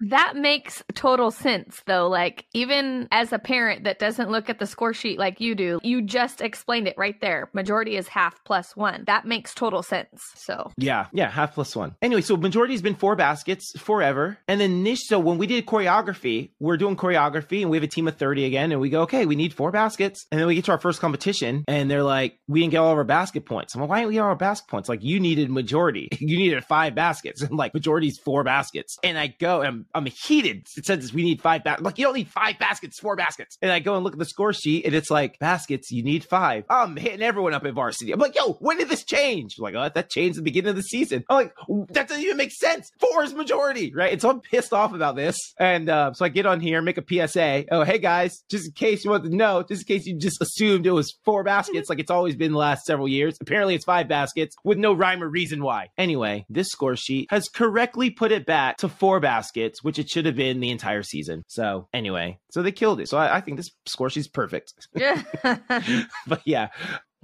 That makes total sense, though. Like, even as a parent that doesn't look at the score sheet like you do, you just explained it right there. Majority is half plus one. That makes total sense. So, yeah, yeah, half plus one. Anyway, so majority has been four baskets forever. And then niche, so when we did choreography, we're doing choreography and we have a team of 30 again. And we go, okay, we need four baskets. And then we get to our first competition and they're like, we didn't get all of our basket points. I'm like, why didn't we get all our basket points? Like, you needed majority. you needed five baskets. And like, majority's four baskets. And I go, and I'm heated. It says we need five baskets. Like you don't need five baskets, four baskets. And I go and look at the score sheet, and it's like baskets. You need five. I'm hitting everyone up at varsity. I'm like, yo, when did this change? I'm like, oh, that changed at the beginning of the season. I'm like, that doesn't even make sense. Four is majority, right? And so I'm pissed off about this. And uh, so I get on here, make a PSA. Oh, hey guys, just in case you want to know, just in case you just assumed it was four baskets, like it's always been the last several years. Apparently, it's five baskets with no rhyme or reason why. Anyway, this score sheet has correctly put it back to four baskets, which it should have been the entire season. So anyway, so they killed it. So I, I think this score sheet's perfect. Yeah. but yeah,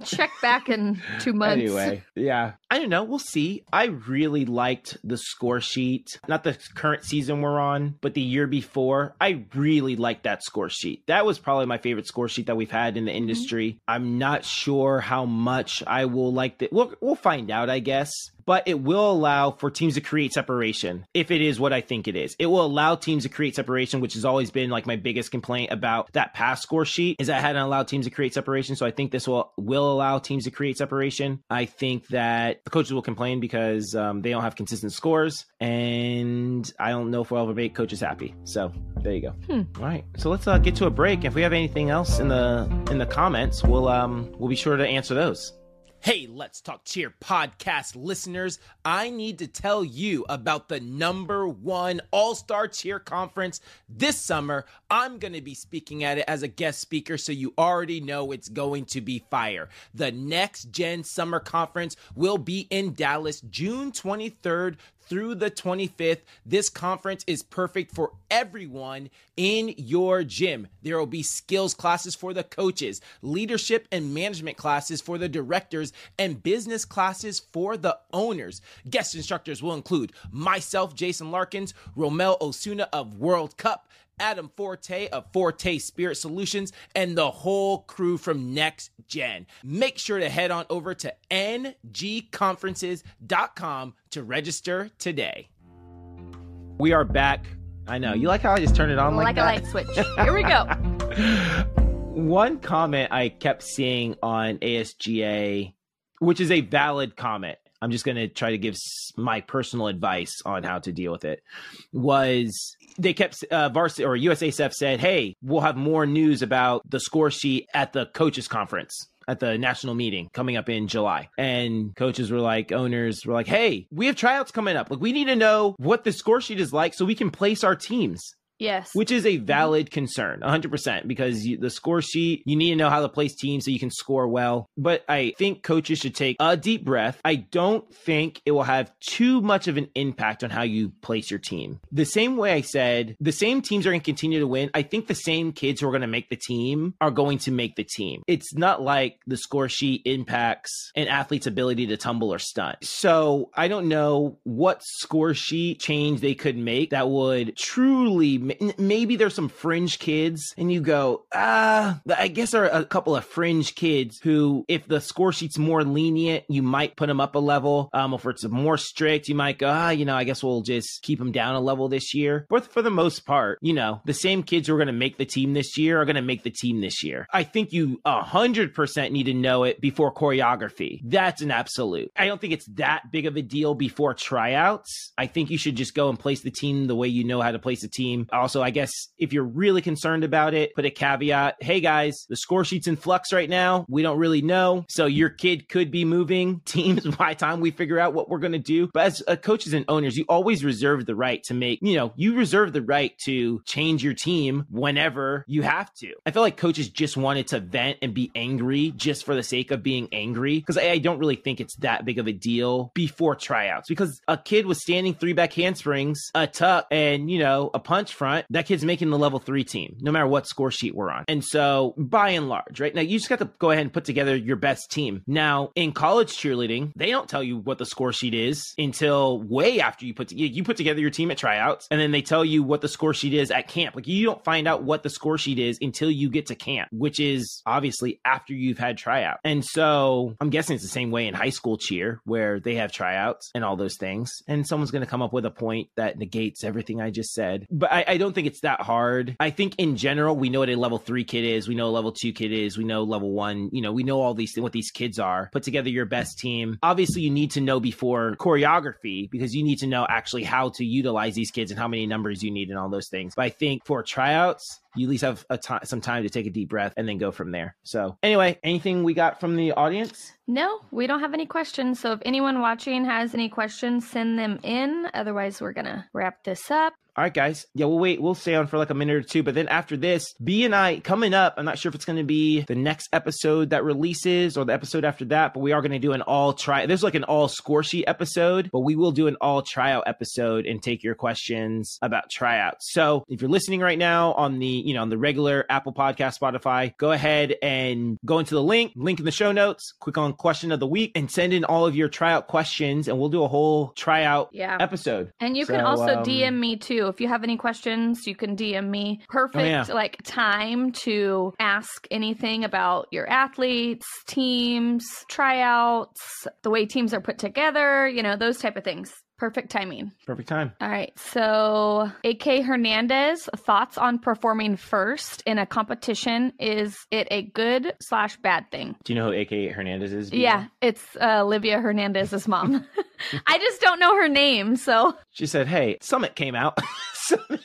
Check back in two months. Anyway, yeah. I don't know. We'll see. I really liked the score sheet. Not the current season we're on, but the year before. I really liked that score sheet. That was probably my favorite score sheet that we've had in the industry. Mm-hmm. I'm not sure how much I will like it. We'll, we'll find out, I guess but it will allow for teams to create separation if it is what I think it is. It will allow teams to create separation, which has always been like my biggest complaint about that pass score sheet is that I hadn't allowed teams to create separation. So I think this will will allow teams to create separation. I think that the coaches will complain because um, they don't have consistent scores, and I don't know if we'll ever make coaches happy. So there you go. Hmm. All right, so let's uh, get to a break. If we have anything else in the in the comments, we'll um we'll be sure to answer those. Hey, Let's Talk Cheer podcast listeners. I need to tell you about the number one All Star Cheer Conference this summer. I'm going to be speaking at it as a guest speaker, so you already know it's going to be fire. The Next Gen Summer Conference will be in Dallas June 23rd through the 25th. This conference is perfect for everyone in your gym. There will be skills classes for the coaches, leadership and management classes for the directors, and business classes for the owners. Guest instructors will include myself, Jason Larkins, Romel Osuna of World Cup, Adam Forte of Forte Spirit Solutions, and the whole crew from Next Gen. Make sure to head on over to ngconferences.com to register today. We are back. I know. You like how I just turned it on like, like that? a light switch. Here we go. One comment I kept seeing on ASGA, which is a valid comment, I'm just going to try to give my personal advice on how to deal with it. Was they kept uh, varsity or USASF said, "Hey, we'll have more news about the score sheet at the coaches conference." At the national meeting coming up in July. And coaches were like, owners were like, hey, we have tryouts coming up. Like, we need to know what the score sheet is like so we can place our teams. Yes. Which is a valid concern, 100%, because you, the score sheet, you need to know how to place teams so you can score well. But I think coaches should take a deep breath. I don't think it will have too much of an impact on how you place your team. The same way I said, the same teams are going to continue to win. I think the same kids who are going to make the team are going to make the team. It's not like the score sheet impacts an athlete's ability to tumble or stunt. So I don't know what score sheet change they could make that would truly maybe there's some fringe kids and you go, ah, I guess there are a couple of fringe kids who, if the score sheet's more lenient, you might put them up a level. Um, if it's more strict, you might go, ah, you know, I guess we'll just keep them down a level this year. But for the most part, you know, the same kids who are going to make the team this year are going to make the team this year. I think you a hundred percent need to know it before choreography. That's an absolute. I don't think it's that big of a deal before tryouts. I think you should just go and place the team the way you know how to place a team also, I guess if you're really concerned about it, put a caveat. Hey guys, the score sheet's in flux right now. We don't really know. So your kid could be moving teams by time we figure out what we're going to do. But as uh, coaches and owners, you always reserve the right to make, you know, you reserve the right to change your team whenever you have to. I feel like coaches just wanted to vent and be angry just for the sake of being angry because I, I don't really think it's that big of a deal before tryouts because a kid was standing three back handsprings, a tuck, and, you know, a punch from front, that kid's making the level three team, no matter what score sheet we're on. And so, by and large, right now, you just got to go ahead and put together your best team. Now, in college cheerleading, they don't tell you what the score sheet is until way after you put to, you put together your team at tryouts, and then they tell you what the score sheet is at camp. Like you don't find out what the score sheet is until you get to camp, which is obviously after you've had tryout. And so, I'm guessing it's the same way in high school cheer where they have tryouts and all those things. And someone's going to come up with a point that negates everything I just said. But I, I I don't think it's that hard. I think in general, we know what a level three kid is. We know a level two kid is. We know level one. You know, we know all these what these kids are. Put together your best team. Obviously, you need to know before choreography because you need to know actually how to utilize these kids and how many numbers you need and all those things. But I think for tryouts, you at least have a t- some time to take a deep breath and then go from there. So, anyway, anything we got from the audience? No, we don't have any questions. So if anyone watching has any questions, send them in. Otherwise, we're going to wrap this up. All right, guys. Yeah, we'll wait. We'll stay on for like a minute or two. But then after this, B and I coming up. I'm not sure if it's going to be the next episode that releases or the episode after that, but we are going to do an all try. There's like an all score sheet episode, but we will do an all tryout episode and take your questions about tryouts. So if you're listening right now on the, you know, on the regular Apple Podcast, Spotify, go ahead and go into the link, link in the show notes, click on question of the week and send in all of your tryout questions and we'll do a whole tryout Yeah. episode. And you can also um, DM me too. If you have any questions, you can DM me. Perfect Oh, yeah. like time to ask anything about your athletes, teams, tryouts, the way teams are put together, you know, those type of things. Perfect timing. Perfect time. All right. So, AK Hernandez, thoughts on performing first in a competition. Is it a good slash bad thing? Do you know who AK Hernandez is? Vito? Yeah, it's uh, Olivia Hernandez's mom. I just don't know her name. So, She said, "Hey, Summit came out.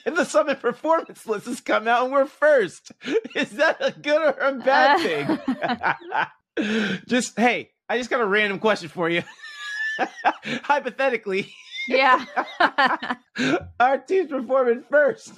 The Summit performance list has come out, and we're first. Is that a good or a bad thing?" just hey, I just got a random question for you. Hypothetically, yeah. our team's performing first.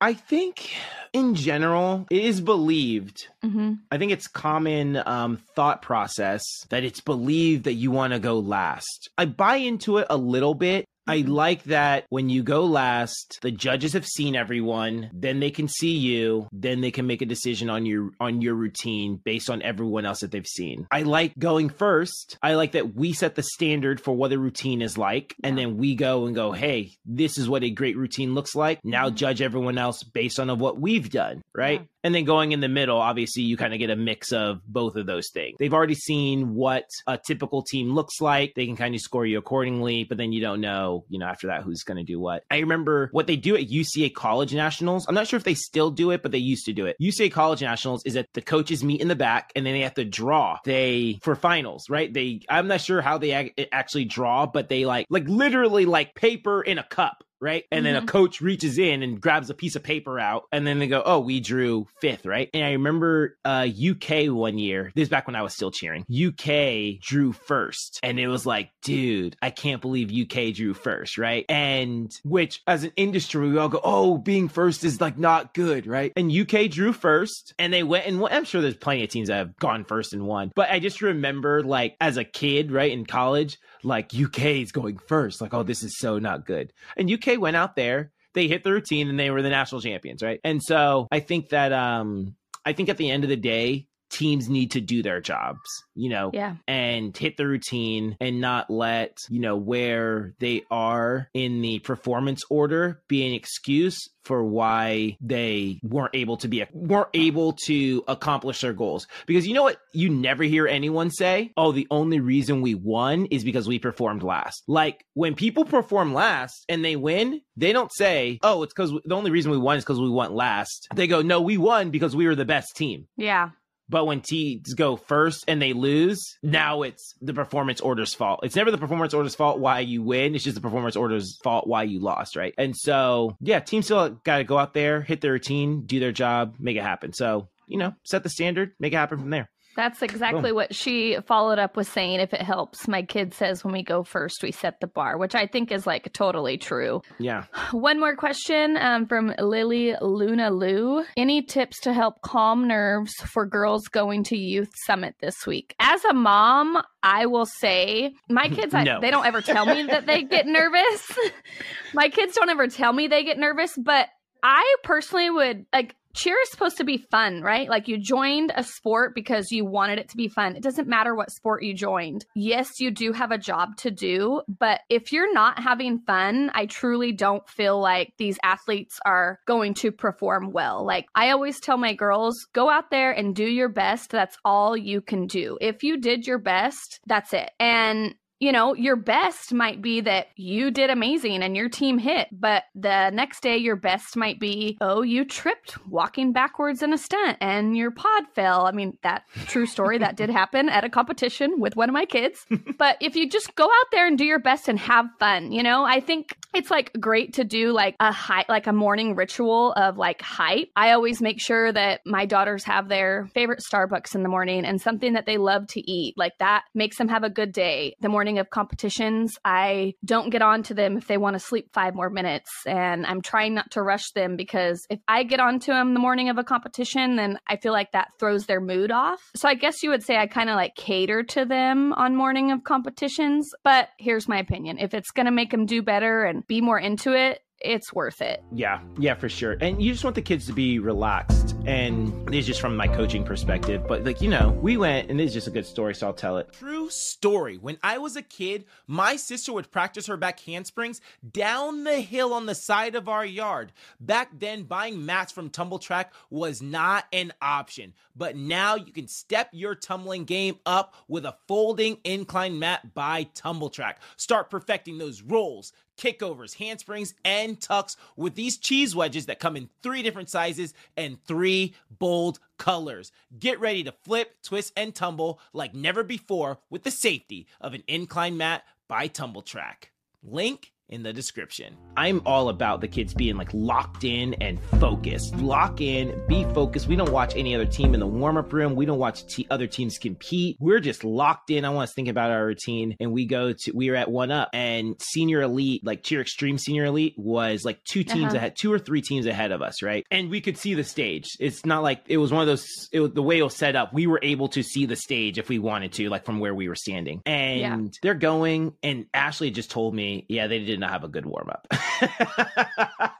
I think, in general, it is believed hmm I think it's common um, thought process that it's believed that you want to go last. I buy into it a little bit. I like that when you go last, the judges have seen everyone, then they can see you, then they can make a decision on your on your routine based on everyone else that they've seen. I like going first. I like that we set the standard for what a routine is like, and then we go and go, hey, this is what a great routine looks like. Now Mhm. judge everyone else based on of what we've done, right? Yeah. And then going in the middle, obviously, you kind of get a mix of both of those things. They've already seen what a typical team looks like. They can kind of score you accordingly, but then you don't know, you know, after that, who's going to do what. I remember what they do at UCA College Nationals. I'm not sure if they still do it, but they used to do it. UCA College Nationals is that the coaches meet in the back and then they have to draw. They, for finals, right? They, I'm not sure how they ac- actually draw, but they like, like literally like paper in a cup right? And then a coach reaches in and grabs a piece of paper out, and then they go, "Oh, we drew fifth, right?" And I remember uh, UK one year. This is back when I was still cheering. UK drew first, and it was like, dude, I can't believe UK drew first, right? And which, as an industry, we all go, "Oh, being first is like not good, right?" And UK drew first, and they went and won- I'm sure there's plenty of teams that have gone first and won, but I just remember like as a kid, right in college, like UK is going first, like, oh, this is so not good. And UK went out there, they hit the routine and they were the national champions, right? And so I think that um I think at the end of the day, teams need to do their jobs, you know, Yeah. and hit the routine and not let, you know, where they are in the performance order be an excuse for why they weren't able to be weren't able to accomplish their goals. Because you know what you never hear anyone say? Oh, the only reason we won is because we performed last. Like when people perform last and they win, they don't say, "Oh, it's cuz the only reason we won is cuz we went last." They go, "No, we won because we were the best team." Yeah. But when teams go first and they lose, now it's the performance order's fault. It's never the performance order's fault why you win. It's just the performance order's fault why you lost, right? And so, yeah, teams still got to go out there, hit their routine, do their job, make it happen. So, you know, set the standard, make it happen from there. That's exactly what she followed up with saying. If it helps, my kid says when we go first, we set the bar, which I think is like totally true. Yeah. One more question um, from Lily Luna Lou. Any tips to help calm nerves for girls going to Youth Summit this week? As a mom, I will say my kids, I, No. they don't ever tell me that they get nervous. my kids don't ever tell me they get nervous, but I personally would like cheer is supposed to be fun, right? Like you joined a sport because you wanted it to be fun. It doesn't matter what sport you joined. Yes, you do have a job to do, but if you're not having fun, I truly don't feel like these athletes are going to perform well. Like I always tell my girls, go out there and do your best. That's all you can do. If you did your best, that's it. And you know, your best might be that you did amazing and your team hit, but the next day your best might be, oh, you tripped walking backwards in a stunt and your pod fell. I mean, that true story that did happen at a competition with one of my kids. but if you just go out there and do your best and have fun, you know, I think it's like great to do like a high, like a morning ritual of like hype. I always make sure that my daughters have their favorite Starbucks in the morning and something that they love to eat. Like that makes them have a good day. The morning of competitions, I don't get on to them if they want to sleep five more minutes. And I'm trying not to rush them because if I get on to them the morning of a competition, then I feel like that throws their mood off. So I guess you would say I kind of like cater to them on morning of competitions. But here's my opinion if it's going to make them do better and be more into it, it's worth it. Yeah, yeah, for sure. And you just want the kids to be relaxed. And this is just from my coaching perspective. But like, you know, we went and this is just a good story, so I'll tell it. True story. When I was a kid, my sister would practice her back handsprings down the hill on the side of our yard. Back then, buying mats from Tumbl Trak was not an option. But now you can step your tumbling game up with a folding incline mat by Tumbl Trak. Start perfecting those rolls, kickovers, handsprings, and tucks with these cheese wedges that come in three different sizes and three bold colors. Get ready to flip, twist, and tumble like never before with the safety of an incline mat by Tumbl Trak. Link in the description. I'm all about the kids being like locked in and focused. Lock in, be focused. We don't watch any other team in the warm up room. We don't watch t- other teams compete. We're just locked in. I want us to think about our routine. And we go to, we were at one up and senior elite, like cheer extreme senior elite was like two teams uh-huh. ahead, two or three teams ahead of us, right? And we could see the stage. It's not like it was one of those, it was, the way it was set up. We were able to see the stage if we wanted to, like from where we were standing. And yeah. they're going, and Ashley just told me, yeah, they did not have a good warm up.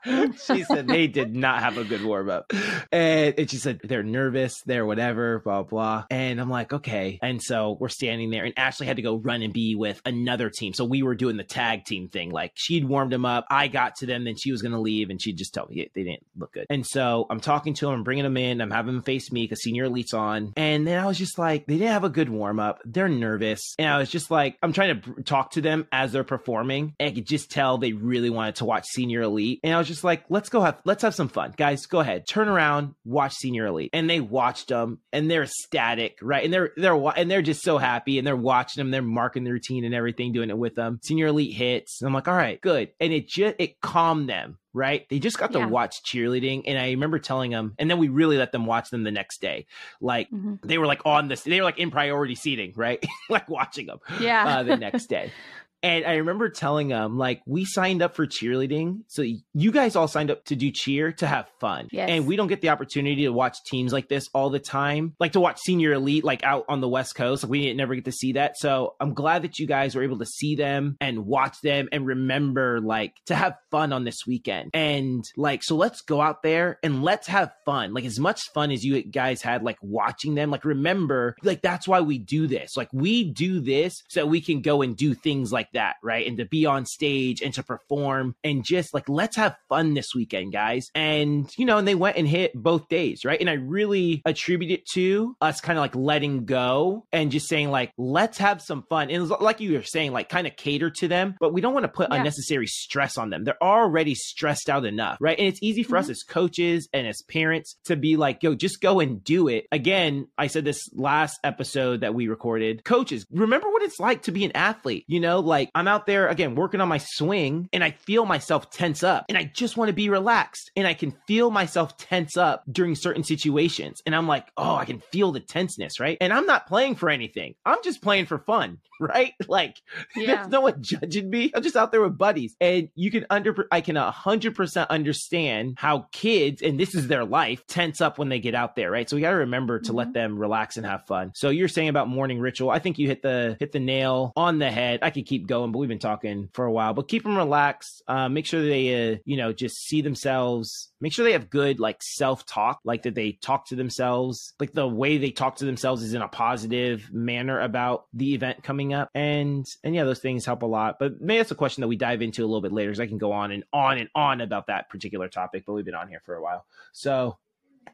she said they did not have a good warm up. And, and, she said they're nervous, they're whatever, blah, blah. And I'm like, okay. And so we're standing there, and Ashley had to go run and be with another team. So we were doing the tag team thing. Like she'd warmed them up. I got to them, then she was going to leave, and she'd just tell me they didn't look good. And so I'm talking to them, I'm bringing them in, I'm having them face me because senior elite's on. And then I was just like, they didn't have a good warm up. They're nervous. And I was just like, I'm trying to talk to them as they're performing. And I could just tell they really wanted to watch Senior Elite. And I was just like, let's go have let's have some fun. Guys, go ahead. Turn around, watch Senior Elite. And they watched them and they're ecstatic, right? And they're they're and they're just so happy and they're watching them, they're marking the routine and everything, doing it with them. Senior Elite hits. And I'm like, all right, good. And it just it calmed them right? They just got to yeah. watch cheerleading. And I remember telling them, and then we really let them watch them the next day. Like mm-hmm. they were like on this, they were like in priority seating, right? like watching them yeah. Uh, the next day. And I remember telling them, like, we signed up for cheerleading. So you guys all signed up to do cheer to have fun. Yes. And we don't get the opportunity to watch teams like this all the time, like to watch senior elite, like out on the West Coast. Like, we didn't never get to see that. So I'm glad that you guys were able to see them and watch them and remember, like, to have fun on this weekend. And like, so let's go out there and let's have fun. Like, as much fun as you guys had, like, watching them, like, remember, like, that's why we do this. Like, we do this so we can go and do things like like that, right? And to be on stage and to perform and just like, let's have fun this weekend, guys. And, you know, and they went and hit both days, right? And I really attribute it to us kind of like letting go and just saying, like, let's have some fun. And like you were saying, like, kind of cater to them, but we don't want to put yeah. unnecessary stress on them. They're already stressed out enough, right? And it's easy for mm-hmm. us as coaches and as parents to be like, yo, just go and do it. Again, I said this last episode that we recorded. Coaches, remember what it's like to be an athlete, you know, like, like I'm out there again working on my swing and I feel myself tense up and I just want to be relaxed and I can feel myself tense up during certain situations. And I'm like, oh, I can feel the tenseness, right? And I'm not playing for anything. I'm just playing for fun, right? Like yeah. there's no one judging me. I'm just out there with buddies. And you can under I can 100% understand how kids and this is their life tense up when they get out there, right? So we got to remember to mm-hmm. let them relax and have fun. So you're saying about morning ritual. I think you hit the hit the nail on the head. I could keep going, but we've been talking for a while. But keep them relaxed. Uh, make sure they, uh, you know, just see themselves. Make sure they have good like self talk, like that they talk to themselves, like the way they talk to themselves is in a positive manner about the event coming up. And and yeah, those things help a lot. But maybe that's a question that we dive into a little bit later, because I can go on and on and on about that particular topic. But we've been on here for a while, so.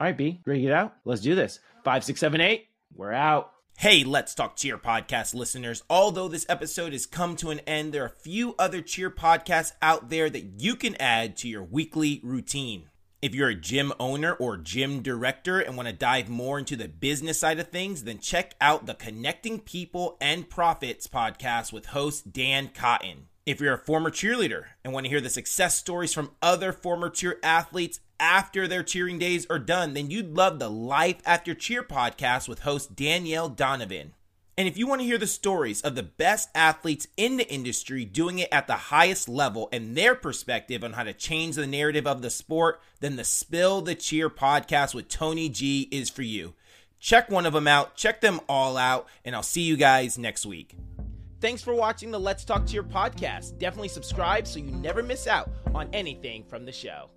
All right, B, to get out? Let's do this. Five, six, seven, eight. We're out. Hey, Let's Talk Cheer podcast listeners. Although this episode has come to an end, there are a few other cheer podcasts out there that you can add to your weekly routine. If you're a gym owner or gym director and want to dive more into the business side of things, then check out the Connecting People and Profits podcast with host Dan Cotton. If you're a former cheerleader and want to hear the success stories from other former cheer athletes after their cheering days are done, then you'd love the Life After Cheer podcast with host Danielle Donovan. And if you want to hear the stories of the best athletes in the industry doing it at the highest level and their perspective on how to change the narrative of the sport, then the Spill the Cheer podcast with Tony G is for you. Check one of them out, check them all out, and I'll see you guys next week. Thanks for watching the Let's Talk Cheer podcast. Definitely subscribe so you never miss out on anything from the show.